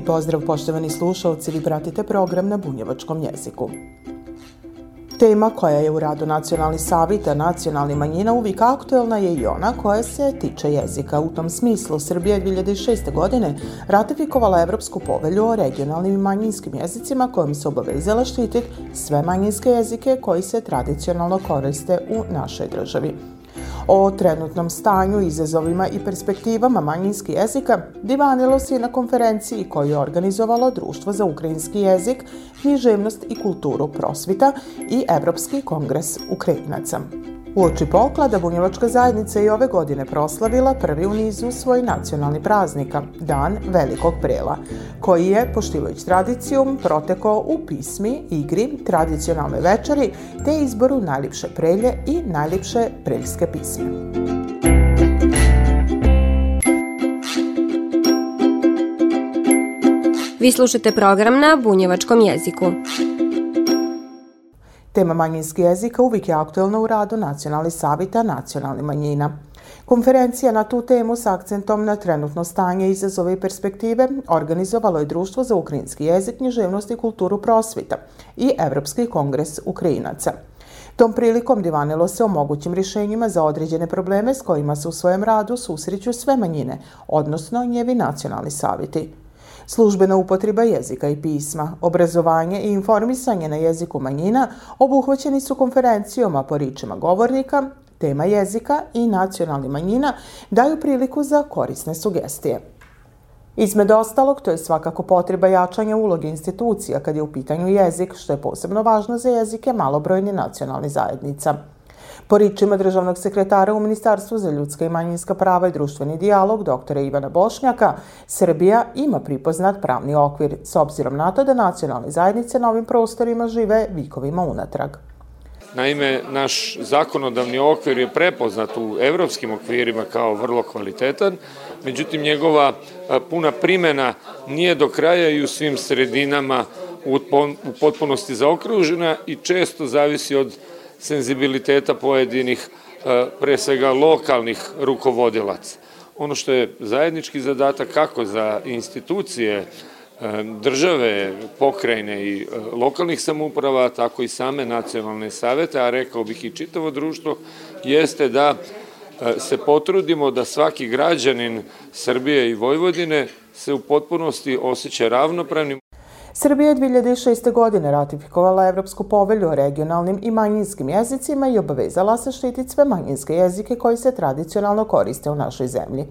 Lijep pozdrav poštovani slušalci, vi pratite program na bunjevačkom jeziku. Tema koja je u radu Nacionalnih savita nacionalnih manjina uvijek aktuelna je i ona koja se tiče jezika. U tom smislu Srbija je 2006. godine ratifikovala Evropsku povelju o regionalnim i manjinskim jezicima kojom se obavezala štititi sve manjinske jezike koji se tradicionalno koriste u našoj državi. O trenutnom stanju, izazovima i perspektivama manjinskih jezika divanilo se na konferenciji koju je organizovalo Društvo za ukrajinski jezik, književnost i kulturu prosvita i Evropski kongres Ukrajinaca. U oči poklada Bunjevačka zajednica i ove godine proslavila prvi u nizu svoj nacionalni praznika, Dan Velikog prela, koji je, poštivajući tradicijum, protekao u pismi, igri, tradicionalnoj večeri te izboru najljepše prelje i najljepše preljske pisme. Vi slušate program na bunjevačkom jeziku. Tema manjinski jezika uvijek je aktuelna u radu Nacionalnih savita nacionalnih manjina. Konferencija na tu temu s akcentom na trenutno stanje, izazove i perspektive organizovalo je Društvo za ukrajinski jezik, književnost i kulturu prosvita i Evropski kongres Ukrajinaca. Tom prilikom divanilo se o mogućim rješenjima za određene probleme s kojima se u svojem radu susreću sve manjine, odnosno njevi nacionalni saviti. Službena upotreba jezika i pisma, obrazovanje i informisanje na jeziku manjina obuhvaćeni su konferencijom, a po ričima govornika, tema jezika i nacionalni manjina daju priliku za korisne sugestije. Izmed ostalog, to je svakako potreba jačanja uloge institucija kad je u pitanju jezik, što je posebno važno za jezike malobrojni nacionalni zajednica. Po ričima državnog sekretara u Ministarstvu za ljudska i manjinska prava i društveni dijalog, doktora Ivana Bošnjaka, Srbija ima pripoznat pravni okvir, s obzirom na to da nacionalne zajednice na ovim prostorima žive vikovima unatrag. Naime, naš zakonodavni okvir je prepoznat u evropskim okvirima kao vrlo kvalitetan, međutim njegova puna primena nije do kraja i u svim sredinama u potpunosti zaokružena i često zavisi od senzibiliteta pojedinih, e, pre svega lokalnih rukovodilaca. Ono što je zajednički zadatak kako za institucije e, države, pokrajine i e, lokalnih samouprava, tako i same nacionalne savete, a rekao bih i čitavo društvo, jeste da se potrudimo da svaki građanin Srbije i Vojvodine se u potpunosti osjeća ravnopravnim. Srbija je 2006. godine ratifikovala Evropsku povelju o regionalnim i manjinskim jezicima i obavezala se štititi sve manjinske jezike koji se tradicionalno koriste u našoj zemlji.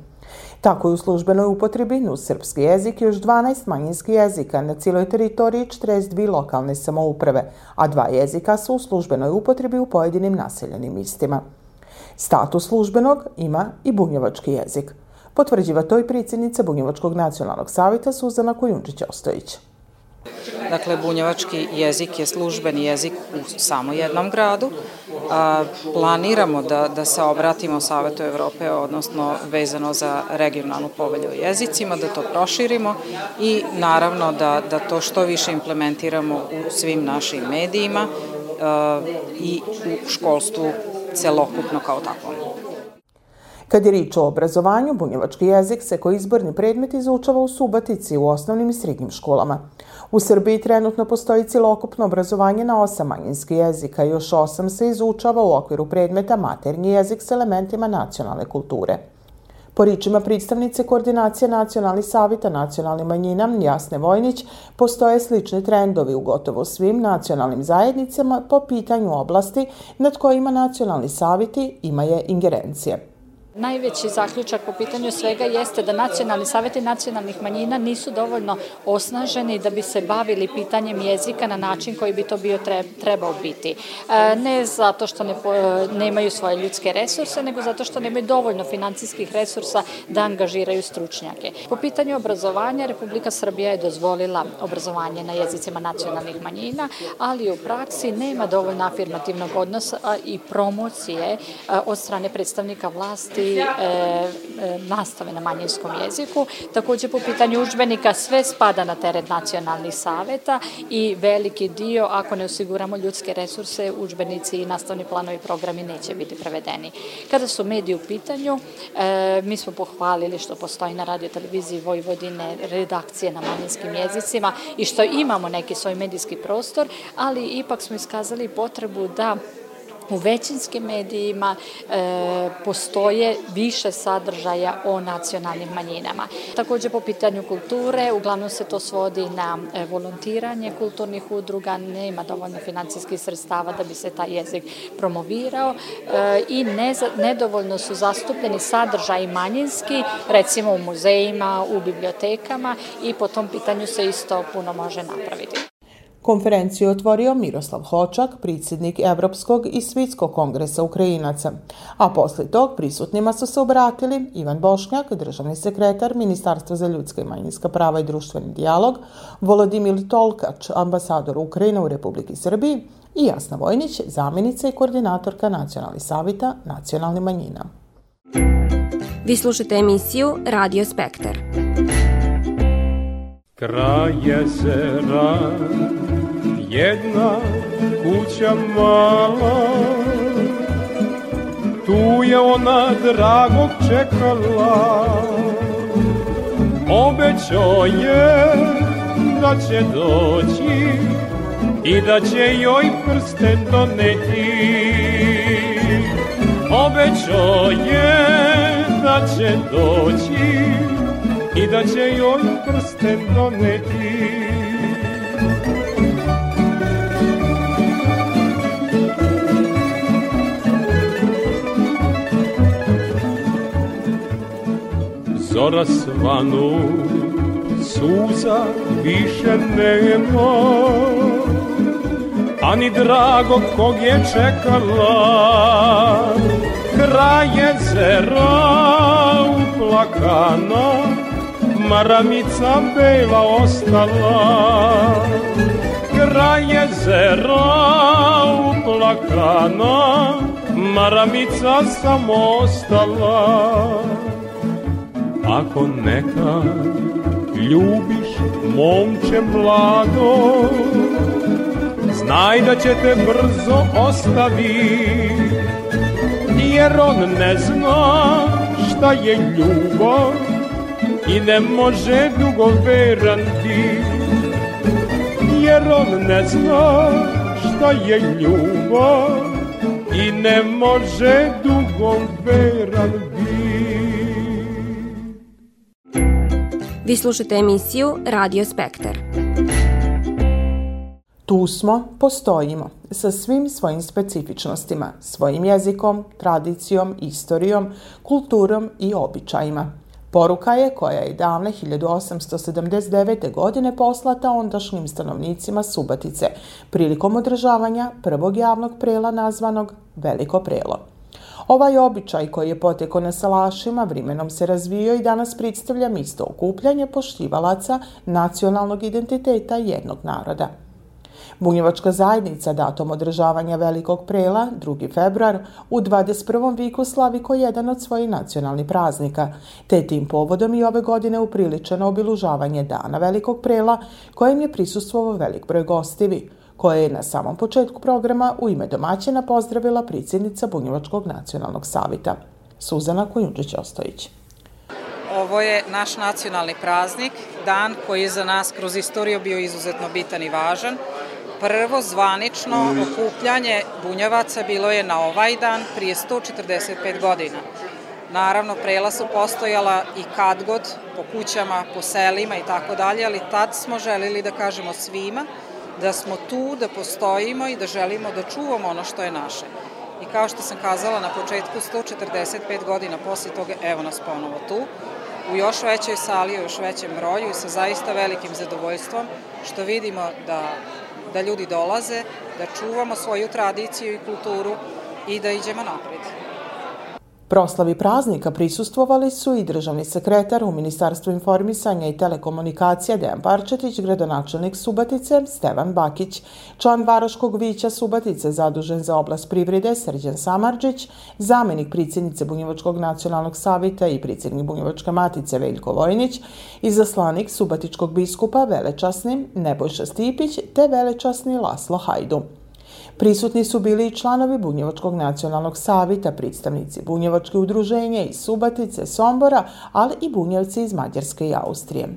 Tako je u službenoj upotrebi uz srpski jezik još 12 manjinskih jezika na cijeloj teritoriji 42 lokalne samouprave, a dva jezika su u službenoj upotrebi u pojedinim naseljenim mistima. Status službenog ima i bunjevački jezik. Potvrđiva to i predsjednica Bunjevačkog nacionalnog savita Suzana Kujundžić-Ostojić. Dakle, bunjevački jezik je službeni jezik u samo jednom gradu. A, planiramo da, da se obratimo Savetu Evrope, odnosno vezano za regionalnu povelju o jezicima, da to proširimo i naravno da, da to što više implementiramo u svim našim medijima i u školstvu celokupno kao takvom. Kad je rič o obrazovanju, bunjevački jezik se koji izborni predmet izučava u Subatici u osnovnim i srednjim školama. U Srbiji trenutno postoji cilokupno obrazovanje na osam manjinskih jezika još osam se izučava u okviru predmeta maternji jezik s elementima nacionalne kulture. Po ričima predstavnice Koordinacije nacionalnih savita nacionalnih manjina Jasne Vojnić, postoje slični trendovi u gotovo svim nacionalnim zajednicama po pitanju oblasti nad kojima nacionalni saviti imaju ingerencije. Najveći zaključak po pitanju svega jeste da nacionalni saveti nacionalnih manjina nisu dovoljno osnaženi da bi se bavili pitanjem jezika na način koji bi to bio trebao biti. E, ne zato što ne, nemaju svoje ljudske resurse, nego zato što nemaju dovoljno financijskih resursa da angažiraju stručnjake. Po pitanju obrazovanja, Republika Srbija je dozvolila obrazovanje na jezicima nacionalnih manjina, ali u praksi nema dovoljno afirmativnog odnosa i promocije e, od strane predstavnika vlasti e, e, nastave na manjinskom jeziku. Takođe po pitanju učbenika sve spada na teret nacionalnih saveta i veliki dio, ako ne osiguramo ljudske resurse, učbenici i nastavni planovi i programi neće biti prevedeni. Kada su mediji u pitanju, e, mi smo pohvalili što postoji na radio televiziji Vojvodine redakcije na manjinskim jezicima i što imamo neki svoj medijski prostor, ali ipak smo iskazali potrebu da u većinskim medijima e, postoje više sadržaja o nacionalnim manjinama. Takođe po pitanju kulture, uglavnom se to svodi na e, volontiranje kulturnih udruga, nema dovoljno financijskih sredstava da bi se taj jezik promovirao e, i ne, nedovoljno su zastupljeni sadržaji manjinski, recimo u muzejima, u bibliotekama i po tom pitanju se isto puno može napraviti. Konferenciju otvorio Miroslav Hočak, predsjednik Evropskog i Svitskog kongresa Ukrajinaca, a posle tog prisutnima su se obratili Ivan Bošnjak, državni sekretar Ministarstva za ljudska i manjinska prava i društveni dijalog, Volodimir Tolkač, ambasador Ukrajine u Republiki Srbiji i Jasna Vojnić, zamjenica i koordinatorka Nacionalnih savita nacionalnih manjina. Vi slušate emisiju Radio Spektar. Kraj jezera jedna kuća mala. Tu je ona dragog čekala. Obećao je da će doći I da će joj prsten doneti. Obećao je da će doći I da će joj prsten doneti. Zora svanu, suza više nema, ani drago kog je čekala, kraj jezera uplakana, maramica bela ostala. Kraj jezera uplakana, maramica samo ostala. Ako neka ljubiš momče mlado Znaj da će te brzo ostavi Jer on ne zna šta je ljubav I ne može dugo veran ti Jer on ne zna šta je ljubav I ne može dugo veran biti Vi slušate emisiju Radio Spektar. Tu smo, postojimo, sa svim svojim specifičnostima, svojim jezikom, tradicijom, istorijom, kulturom i običajima. Poruka je koja je davne 1879. godine poslata ondašnjim stanovnicima Subatice prilikom održavanja prvog javnog prela nazvanog Veliko prelo. Ovaj običaj koji je poteko na salašima vrimenom se razvio i danas predstavlja misto okupljanje poštivalaca nacionalnog identiteta jednog naroda. Bunjevačka zajednica datom održavanja Velikog prela, 2. februar, u 21. viku slavi ko jedan od svojih nacionalnih praznika, te tim povodom i ove godine upriličeno obilužavanje Dana Velikog prela, kojem je prisustvovao velik broj gostivi, koje je na samom početku programa u ime domaćina pozdravila predsjednica Bunjevačkog nacionalnog savita, Suzana Kojundžić-Ostojić. Ovo je naš nacionalni praznik, dan koji je za nas kroz istoriju bio izuzetno bitan i važan. Prvo zvanično okupljanje bunjevaca bilo je na ovaj dan prije 145 godina. Naravno, prela su postojala i kad god, po kućama, po selima i tako dalje, ali tad smo želili da kažemo svima da smo tu, da postojimo i da želimo da čuvamo ono što je naše. I kao što sam kazala na početku, 145 godina posle toga, evo nas ponovo tu, u još većoj sali, u još većem broju i sa zaista velikim zadovoljstvom što vidimo da, da ljudi dolaze, da čuvamo svoju tradiciju i kulturu i da iđemo napred. Proslavi praznika prisustvovali su i državni sekretar u Ministarstvu informisanja i telekomunikacija Dejan Parčetić, gradonačelnik Subatice Stevan Bakić, član Varoškog vića Subatice zadužen za oblast privrede Srđan Samarđić, zamenik predsjednice Bunjevačkog nacionalnog savita i predsjednik Bunjevačke matice Veljko Vojnić i zaslanik Subatičkog biskupa Velečasni Nebojša Stipić te Velečasni Laslo Hajdu. Prisutni su bili i članovi Bunjevačkog nacionalnog savita, predstavnici Bunjevačke udruženja iz Subatice, Sombora, ali i Bunjevci iz Mađarske i Austrije.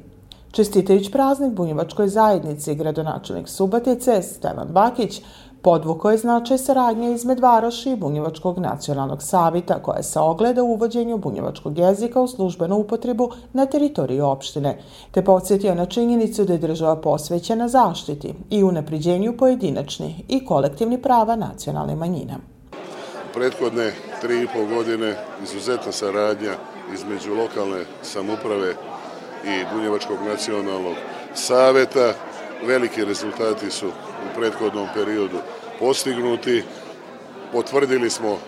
Čestitajući praznik Bunjevačkoj zajednici, gradonačelnik Subatice, Stevan Bakić, Podvuko je značaj saradnje izmed Varoši i Bunjevačkog nacionalnog savita koja se ogleda u uvođenju bunjevačkog jezika u službenu upotrebu na teritoriji opštine, te podsjetio na činjenicu da je država posvećena zaštiti i unapriđenju pojedinačnih i kolektivni prava nacionalne manjina. Prethodne tri i pol godine izuzetna saradnja između lokalne samuprave i Bunjevačkog nacionalnog saveta. Veliki rezultati su u prethodnom periodu postignuti. Potvrdili smo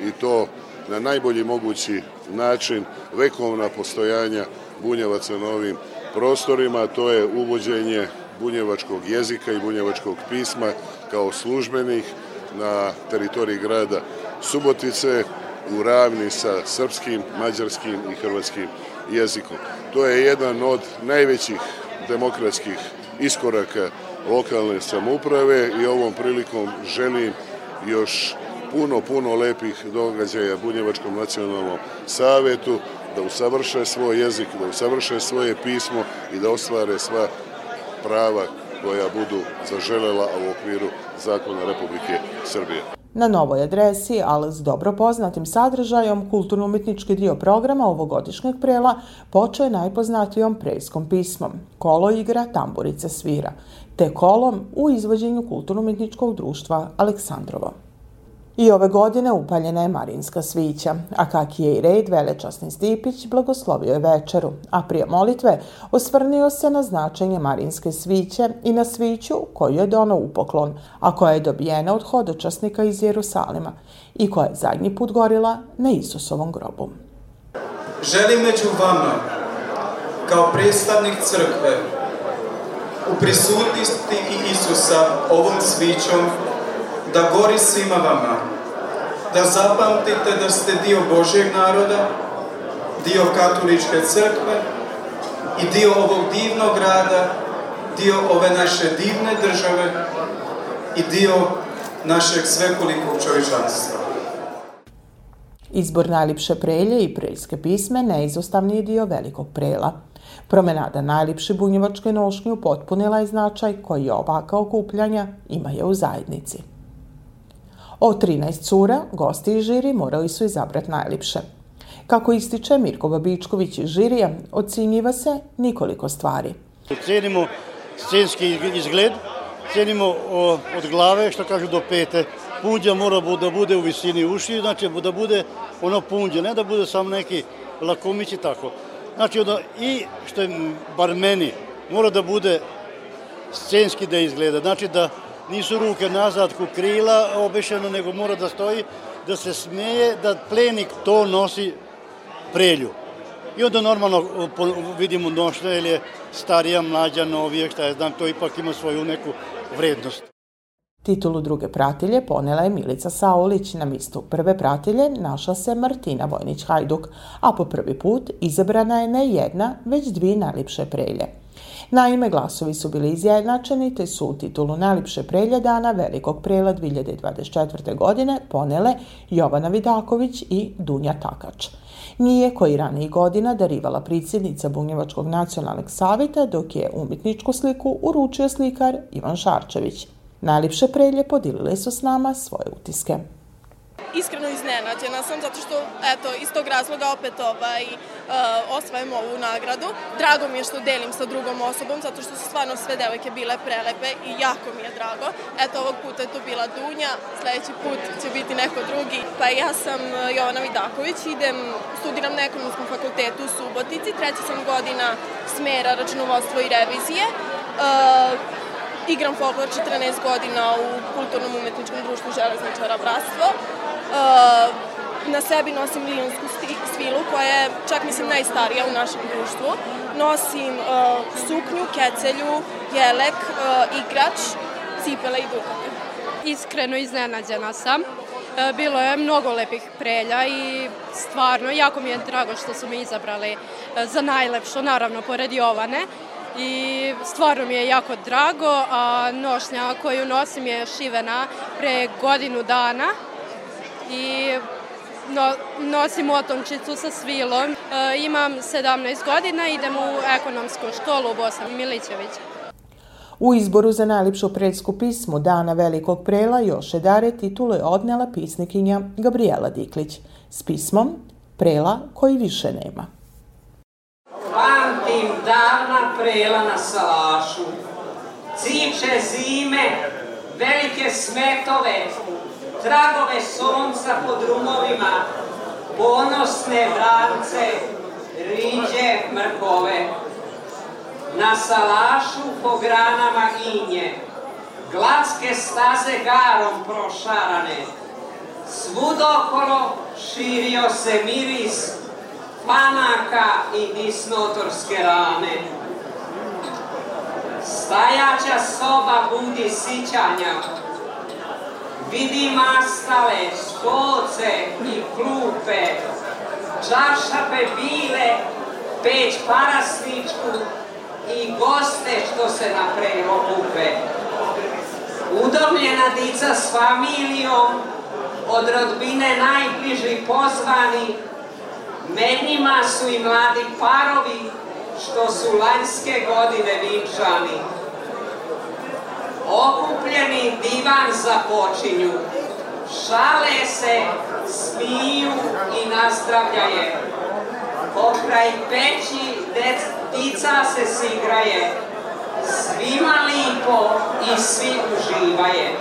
i to na najbolji mogući način vekovna postojanja bunjevaca na ovim prostorima, to je uvođenje bunjevačkog jezika i bunjevačkog pisma kao službenih na teritoriji grada Subotice u ravni sa srpskim, mađarskim i hrvatskim jezikom. To je jedan od najvećih demokratskih iskoraka lokalne samuprave i ovom prilikom želim još puno, puno lepih događaja Bunjevačkom nacionalnom savetu, da usavrše svoj jezik, da usavrše svoje pismo i da ostvare sva prava koja budu zaželela u okviru zakona Republike Srbije. Na novoj adresi, ali s dobro poznatim sadržajom, kulturno-umetnički dio programa ovogodišnjeg prela počeo je najpoznatijom prejskom pismom. Kolo igra, tamburice svira, te kolom u izvođenju kulturno-umetničkog društva Aleksandrovo. I ove godine upaljena je Marinska svića, a kak je i red Velečasni Stipić blagoslovio je večeru, a prije molitve osvrnio se na značenje Marinske sviće i na sviću koju je dono u poklon, a koja je dobijena od hodočasnika iz Jerusalima i koja je zadnji put gorila na Isusovom grobu. Želim među vama, kao predstavnik crkve, u prisutnosti i Isusa ovom svićom da gori svima vama, da zapamtite da ste dio Božjeg naroda, dio katoličke crkve i dio ovog divnog grada, dio ove naše divne države i dio našeg svekolikog čovječanstva. Izbor najljepše prelje i preljske pisme neizostavni je dio velikog prela. Promenada najljepše bunjevačke nošnje upotpunila je značaj koji ovaka okupljanja imaju u zajednici. Od 13 cura, gosti i žiri morali su izabrati najljepše. Kako ističe Mirko Babičković iz žirija, ocinjiva se nikoliko stvari. Cenimo scenski izgled, cenimo od glave, što kažu do pete, punđa mora da bude u visini uši, znači da bude ono punđa, ne da bude samo neki lakomić i tako. Znači, onda, i što je, bar meni, mora da bude scenski da izgleda, znači da nisu ruke nazad ku krila obešeno, nego mora da stoji, da se smeje, da plenik to nosi prelju. I onda normalno vidimo nošnja ili je starija, mlađa, novije, šta je znam, to ipak ima svoju neku vrednost. Titulu druge pratilje ponela je Milica Saulić, na mistu prve pratilje našla se Martina Vojnić-Hajduk, a po prvi put izabrana je ne jedna, već dvi najljepše prelje – Naime, glasovi su bili izjednačeni, te su u titulu najljepše prelje dana Velikog prela 2024. godine ponele Jovana Vidaković i Dunja Takač. Nije koji ranijih godina darivala pridsjednica Bunjevačkog nacionalnog savita, dok je umjetničku sliku uručio slikar Ivan Šarčević. Najljepše prelje podilile su s nama svoje utiske. Iskreno iznenađena sam zato što eto iz tog razloga opet ovaj uh, osvajem ovu nagradu. Drago mi je što delim sa drugom osobom zato što su stvarno sve devojke bile prelepe i jako mi je drago. Eto ovog puta je to bila Dunja, sledeći put će biti neko drugi. Pa ja sam uh, Jovana Vidaković, idem studiram na ekonomskom fakultetu u Subotici, treća sam godina smera računovodstvo i revizije. Uh, igram folklor 14 godina u kulturnom umetničkom društvu Železničara Bratstvo. Uh, na sebi nosim lilijonsku svilu koja je čak mislim najstarija u našem društvu. Nosim uh, suknju, kecelju, jelek, uh, igrač, cipele i dukate. Iskreno iznenađena sam. Bilo je mnogo lepih prelja i stvarno jako mi je drago što su me izabrali za najlepšo, naravno pored Jovane. I stvarno mi je jako drago, a nošnja koju nosim je šivena pre godinu dana i no, nosim otončicu sa svilom. E, imam 17 godina, idem u ekonomsku školu u Bosan Milićević. U izboru za najljepšu predsku pismu Dana Velikog prela Joše Dare titulu je odnela pisnikinja Gabriela Diklić s pismom Prela koji više nema. Pamtim davna prela na salašu, ciče zime, velike smetove, tragove sonca po drumovima, ponosne vrance, riđe mrkove. Na salašu po granama inje, gladske staze garom prošarane, svud okolo širio se miris panaka i disnotorske rane. Stajaća soba budi sićanja, Vidi mastale, stolce i klupe, čaršape bile, peć parasničku i goste što se na prevo kupe. Udomljena dica s familijom, od rodbine najbliži pozvani, menima su i mladi parovi, što su lanjske godine vinčani okupljeni divan započinju, šale se, smiju i nazdravljaje. Pokraj peći dica se sigraje, svima lipo i svi uživaje.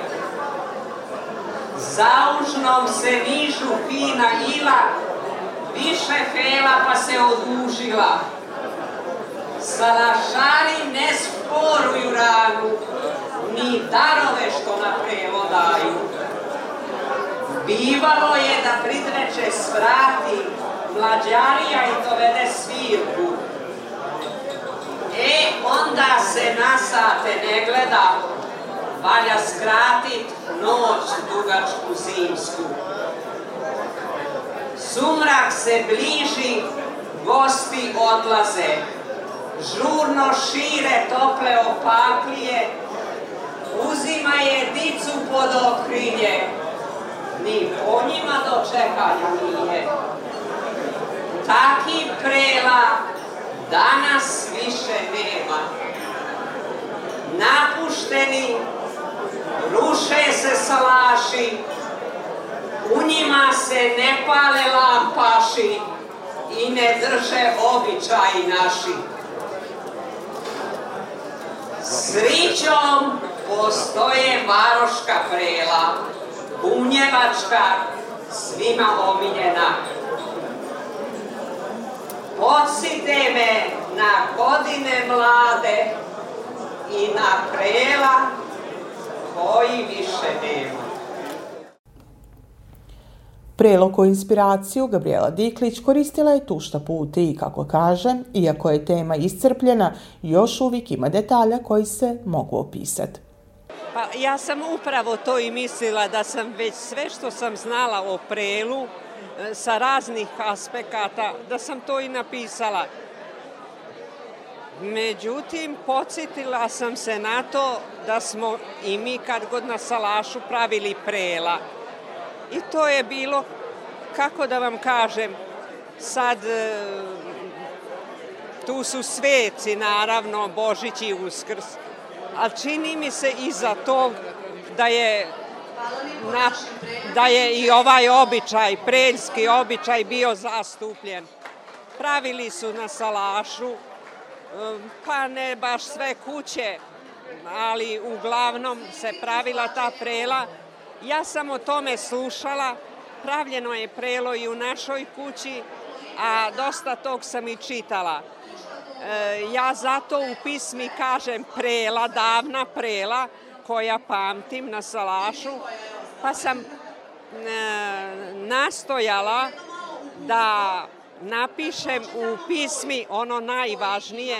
Zaužnom se nižu fina ila, više fela pa se odužila. Salašari ne sporuju ranu, ni darove što na prevo daju. Bivalo je da pridreće svrati mlađarija i dovede svirku. E, onda se na sate ne gleda, valja skratit noć dugačku zimsku. Sumrak se bliži, gosti odlaze, žurno šire tople opaklije, uzima je dicu pod okrilje, ni po njima dočekanja nije. Taki prela danas više nema. Napušteni, ruše se salaši, u njima se ne pale lampaši i ne drže običaji naši. Srićom postoje varoška prela, bunjevačka, svima omiljena. Podsite me na godine mlade i na prela koji više nema. Prelo ko inspiraciju Gabriela Diklić koristila je tušta puti i, kako kaže, iako je tema iscrpljena, još uvijek ima detalja koji se mogu opisati. Pa ja sam upravo to i mislila da sam već sve što sam znala o prelu e, sa raznih aspekata, da sam to i napisala. Međutim, podsjetila sam se na to da smo i mi kad god na salašu pravili prela. I to je bilo, kako da vam kažem, sad e, tu su sveci, naravno, Božić i Uskrs, ali čini mi se iza tog da je na, da je i ovaj običaj, preljski običaj bio zastupljen. Pravili su na salašu, pa ne baš sve kuće, ali uglavnom se pravila ta prela. Ja sam o tome slušala, pravljeno je prelo i u našoj kući, a dosta tog sam i čitala. E, ja zato u pismi kažem prela, davna prela, koja pamtim na salašu, pa sam e, nastojala da napišem u pismi ono najvažnije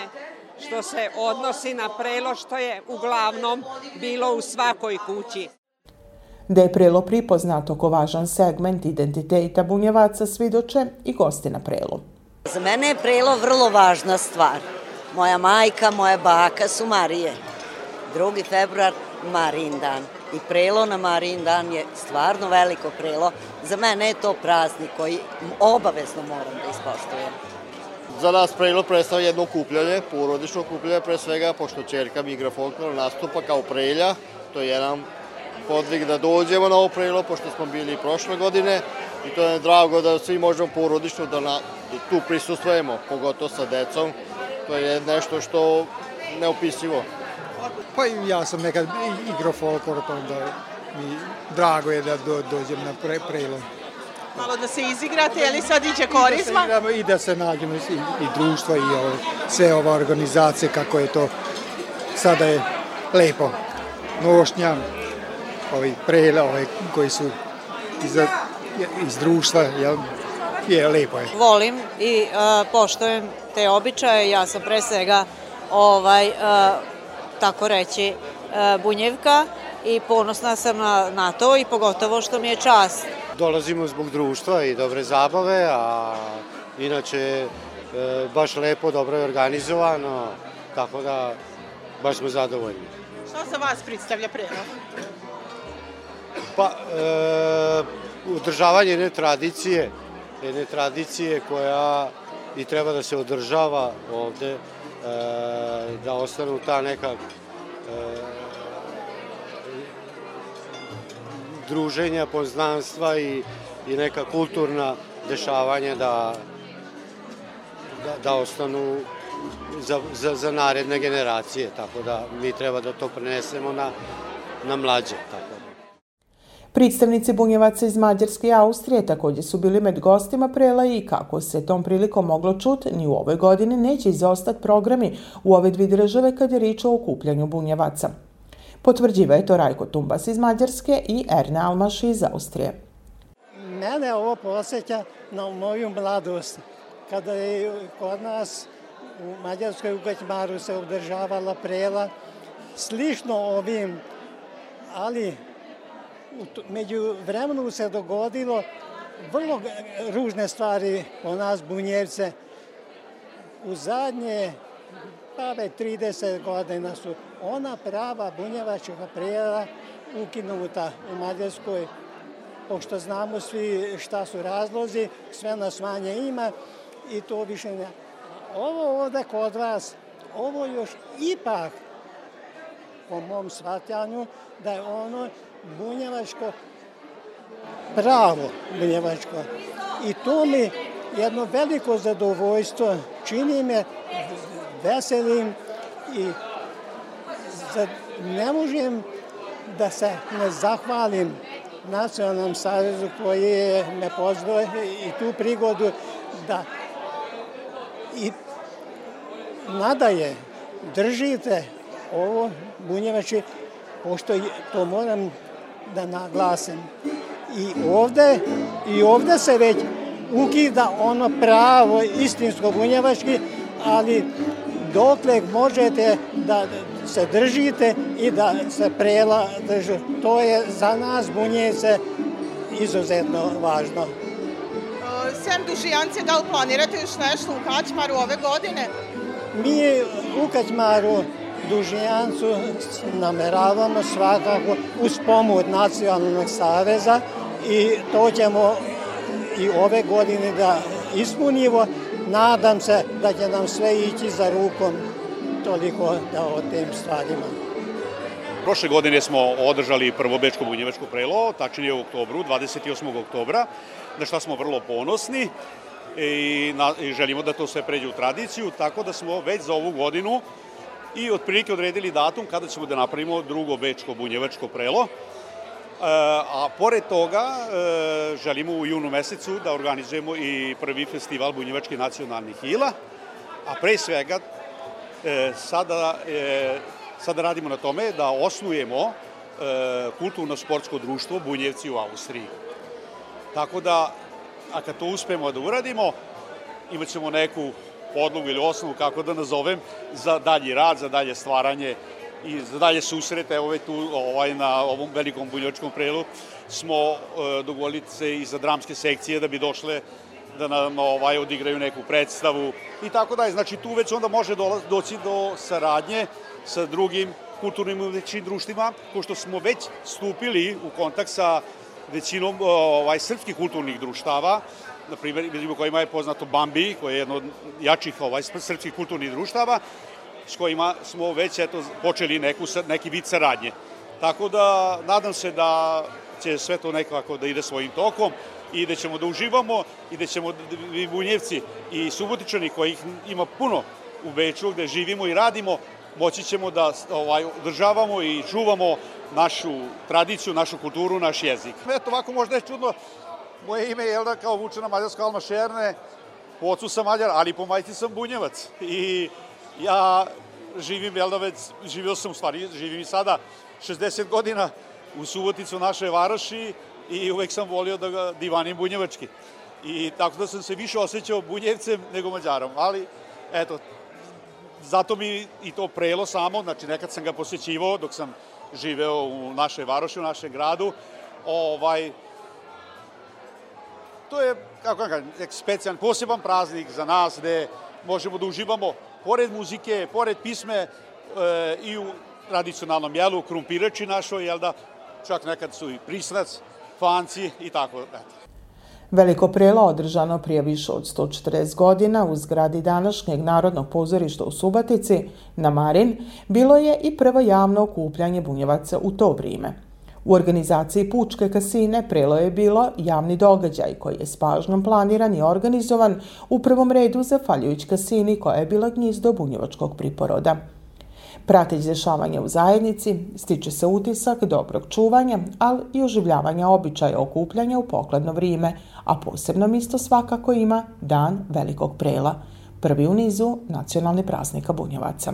što se odnosi na prelo što je uglavnom bilo u svakoj kući. Da je prelo pripoznato ko važan segment identiteta bunjevaca svidoče i gosti na prelu. Za mene je prelo vrlo važna stvar. Moja majka, moja baka su Marije. 2. februar, Marin dan. I prelo na Marin dan je stvarno veliko prelo. Za mene je to praznik koji obavezno moram da ispoštujem. Za nas prelo predstavlja jedno kupljanje, porodično kupljanje pre svega, pošto čerka mi igra folklor, nastupa kao prelja. To je jedan podvig da dođemo na ovo prelo, pošto smo bili prošle godine i to je drago da svi možemo porodično da, na, da tu prisustujemo, pogotovo sa decom. To je nešto što neopisivo. Pa ja sam nekad igrao folklor, pa onda mi drago je da do, dođem na pre, prelo. Malo da se izigrate, je li sad iđe korizma? I da se, i da se nađemo i, i društva i ovo, sve ova organizacije, kako je to sada je lepo. Nošnja, ovi prele, ove koji su iz, iz društva, jel, je lepo je. Volim i uh, poštojem te običaje, ja sam pre svega ovaj, uh, tako reći, uh, bunjevka i ponosna sam na, na to i pogotovo što mi je čast. Dolazimo zbog društva i dobre zabave, a inače baš lepo, dobro je organizovano, tako da baš smo zadovoljni. Šta za vas predstavlja prerov? Pa, e, udržavanje jedne tradicije, jedne tradicije koja i treba da se održava ovde, e, da ostanu ta neka e, druženja, poznanstva i, i neka kulturna dešavanja da, da, da ostanu za, za, za naredne generacije, tako da mi treba da to prenesemo na, na mlađe. Tako. Predstavnici bunjevaca iz Mađarske i Austrije takođe su bili med gostima prela i kako se tom prilikom moglo čuti, ni u ovoj godini neće izostati programi u ove dvi države kad je rič o okupljanju bunjevaca. Potvrđiva je to Rajko Tumbas iz Mađarske i Erne Almaš iz Austrije. Mene ovo posjeća na moju mladost. Kada je kod nas u Mađarskoj u Gaćmaru se održavala prela, slično ovim, ali među vremenu se dogodilo vrlo ružne stvari o nas bunjevce. U zadnje pa već 30 godina su ona prava bunjevačka prijela ukinuta u Mađarskoj, pošto znamo svi šta su razlozi, sve nas manje ima i to više ne. Ovo ovde kod vas, ovo još ipak po mom shvatanju da je ono bunjevačko pravo bunjevačko. I to mi jedno veliko zadovoljstvo čini me veselim i ne možem da se ne zahvalim Nacionalnom savezu koji me pozvao i tu prigodu da i nadaje držite ovo bunjevači, pošto to moram da naglasim. I ovde, i ovde se već ukida ono pravo istinsko bunjevački, ali dokle možete da se držite i da se prela držu. To je za nas bunjevce izuzetno važno. Sem dužijance, da li planirate još nešto u Kaćmaru ove godine? Mi u Kaćmaru Dužijancu nameravamo svakako uz pomoć Nacionalnog saveza i to ćemo i ove godine da ispunimo. Nadam se da će nam sve ići za rukom toliko da o tim stvarima. prošle godine smo održali prvo Bečko bunjevačko prelo, tačnije u oktobru, 28. oktobra, na šta smo vrlo ponosni i, na, i želimo da to sve pređe u tradiciju, tako da smo već za ovu godinu i otprilike odredili datum kada ćemo da napravimo drugo Bečko bunjevačko prelo. E, a pored toga e, želimo u junu mesecu da organizujemo i prvi festival bunjevačkih nacionalnih hila, a pre svega e, sada, sada radimo na tome da osnujemo kulturno-sportsko društvo Bunjevci u Austriji. Tako da, a kad to uspemo da uradimo, imat ćemo neku podlogu ili osnovu, kako da nazovem, za dalji rad, za dalje stvaranje i za dalje susrete, evo tu ovaj, na ovom velikom bunjočkom prelu smo e, dogovorili se i za dramske sekcije da bi došle da nam ovaj, odigraju neku predstavu i tako dalje. Znači tu već onda može doći do saradnje sa drugim kulturnim većim društvima, pošto smo već stupili u kontakt sa većinom ovaj, srpskih kulturnih društava, na primjer, među kojima je poznato Bambi, koje je jedno od jačih ovaj, srpskih kulturnih društava, s kojima smo već eto, počeli neku, neki vid saradnje. Tako da nadam se da će sve to nekako da ide svojim tokom i da ćemo da uživamo i da ćemo i Bunjevci i Subotičani kojih ima puno u Beču gde živimo i radimo, moći ćemo da ovaj, održavamo i čuvamo našu tradiciju, našu kulturu, naš jezik. Eto, ovako možda je čudno, moje ime je Jelda kao Vučena Mađarska Alma Šerne, po ocu sam Mađar, ali po majci sam Bunjevac. I Ja živim, jel da već, živio sam u stvari, živim i sada 60 godina u Suboticu u našoj varoši i uvek sam volio da ga divanim bunjevački. I tako da sam se više osjećao bunjevcem nego mađarom, ali eto, zato mi i to prelo samo, znači nekad sam ga posjećivao dok sam živeo u našoj varoši, u našem gradu, ovaj, to je, kako kažem, specijalni, poseban praznik za nas gde možemo da uživamo pored muzike, pored pisme e, i u tradicionalnom jelu, krumpirači našoj, jel da, čak nekad su i prisnac, fanci i tako. Eto. Veliko prelo održano prije više od 140 godina u zgradi današnjeg Narodnog pozorišta u Subatici na Marin bilo je i prvo javno okupljanje bunjevaca u to vrijeme. U organizaciji Pučke kasine prelo je bilo javni događaj koji je s pažnjom planiran i organizovan u prvom redu za Faljujić kasini koja je bila gnjizdo bunjevačkog priporoda. Pratić dešavanja u zajednici, stiče se utisak dobrog čuvanja, ali i oživljavanja običaja okupljanja u pokladno vrijeme, a posebno misto svakako ima Dan velikog prela, prvi u nizu nacionalni praznika bunjevaca.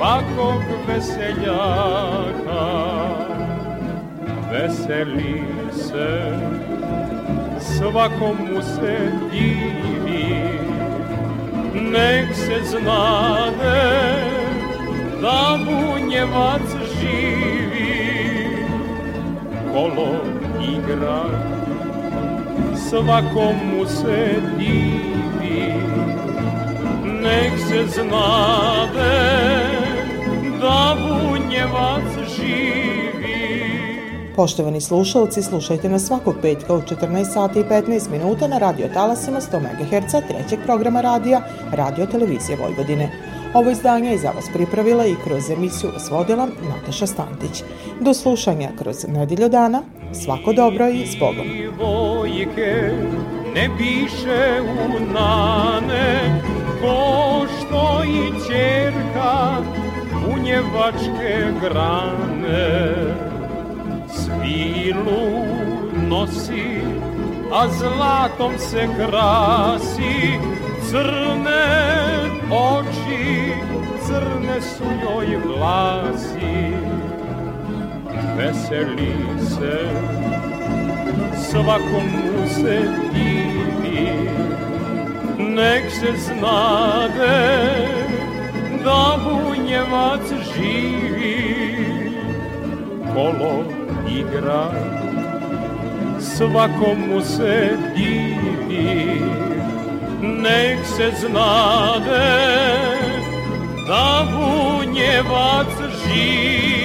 Pakog veseljaka. Veseli se, svakomu se divi Nek se znade da bunjevac živi. Kolo igra svakomu se divi nek se znade da bunjevac živi Poštovani slušalci, slušajte nas svakog petka u 14 sati i 15 minuta na radio talasima 100 MHz trećeg programa radija Radio Televizije Vojvodine. Ovo izdanje je za vas pripravila i kroz emisiju svodila Nataša Stantić. Do slušanja kroz nedelju dana. Svako dobro i s Bogom. Ne biše u nane, ko što i čerka u njevačke grane. Svilu nosi, a zlatom se krasi, Crne oči, crne su joj vlasi Veseli se, svakom mu se divi Nek se znade da bunjevac živi Kolo igra, svakom mu se divi nek se znade da bunjevac živi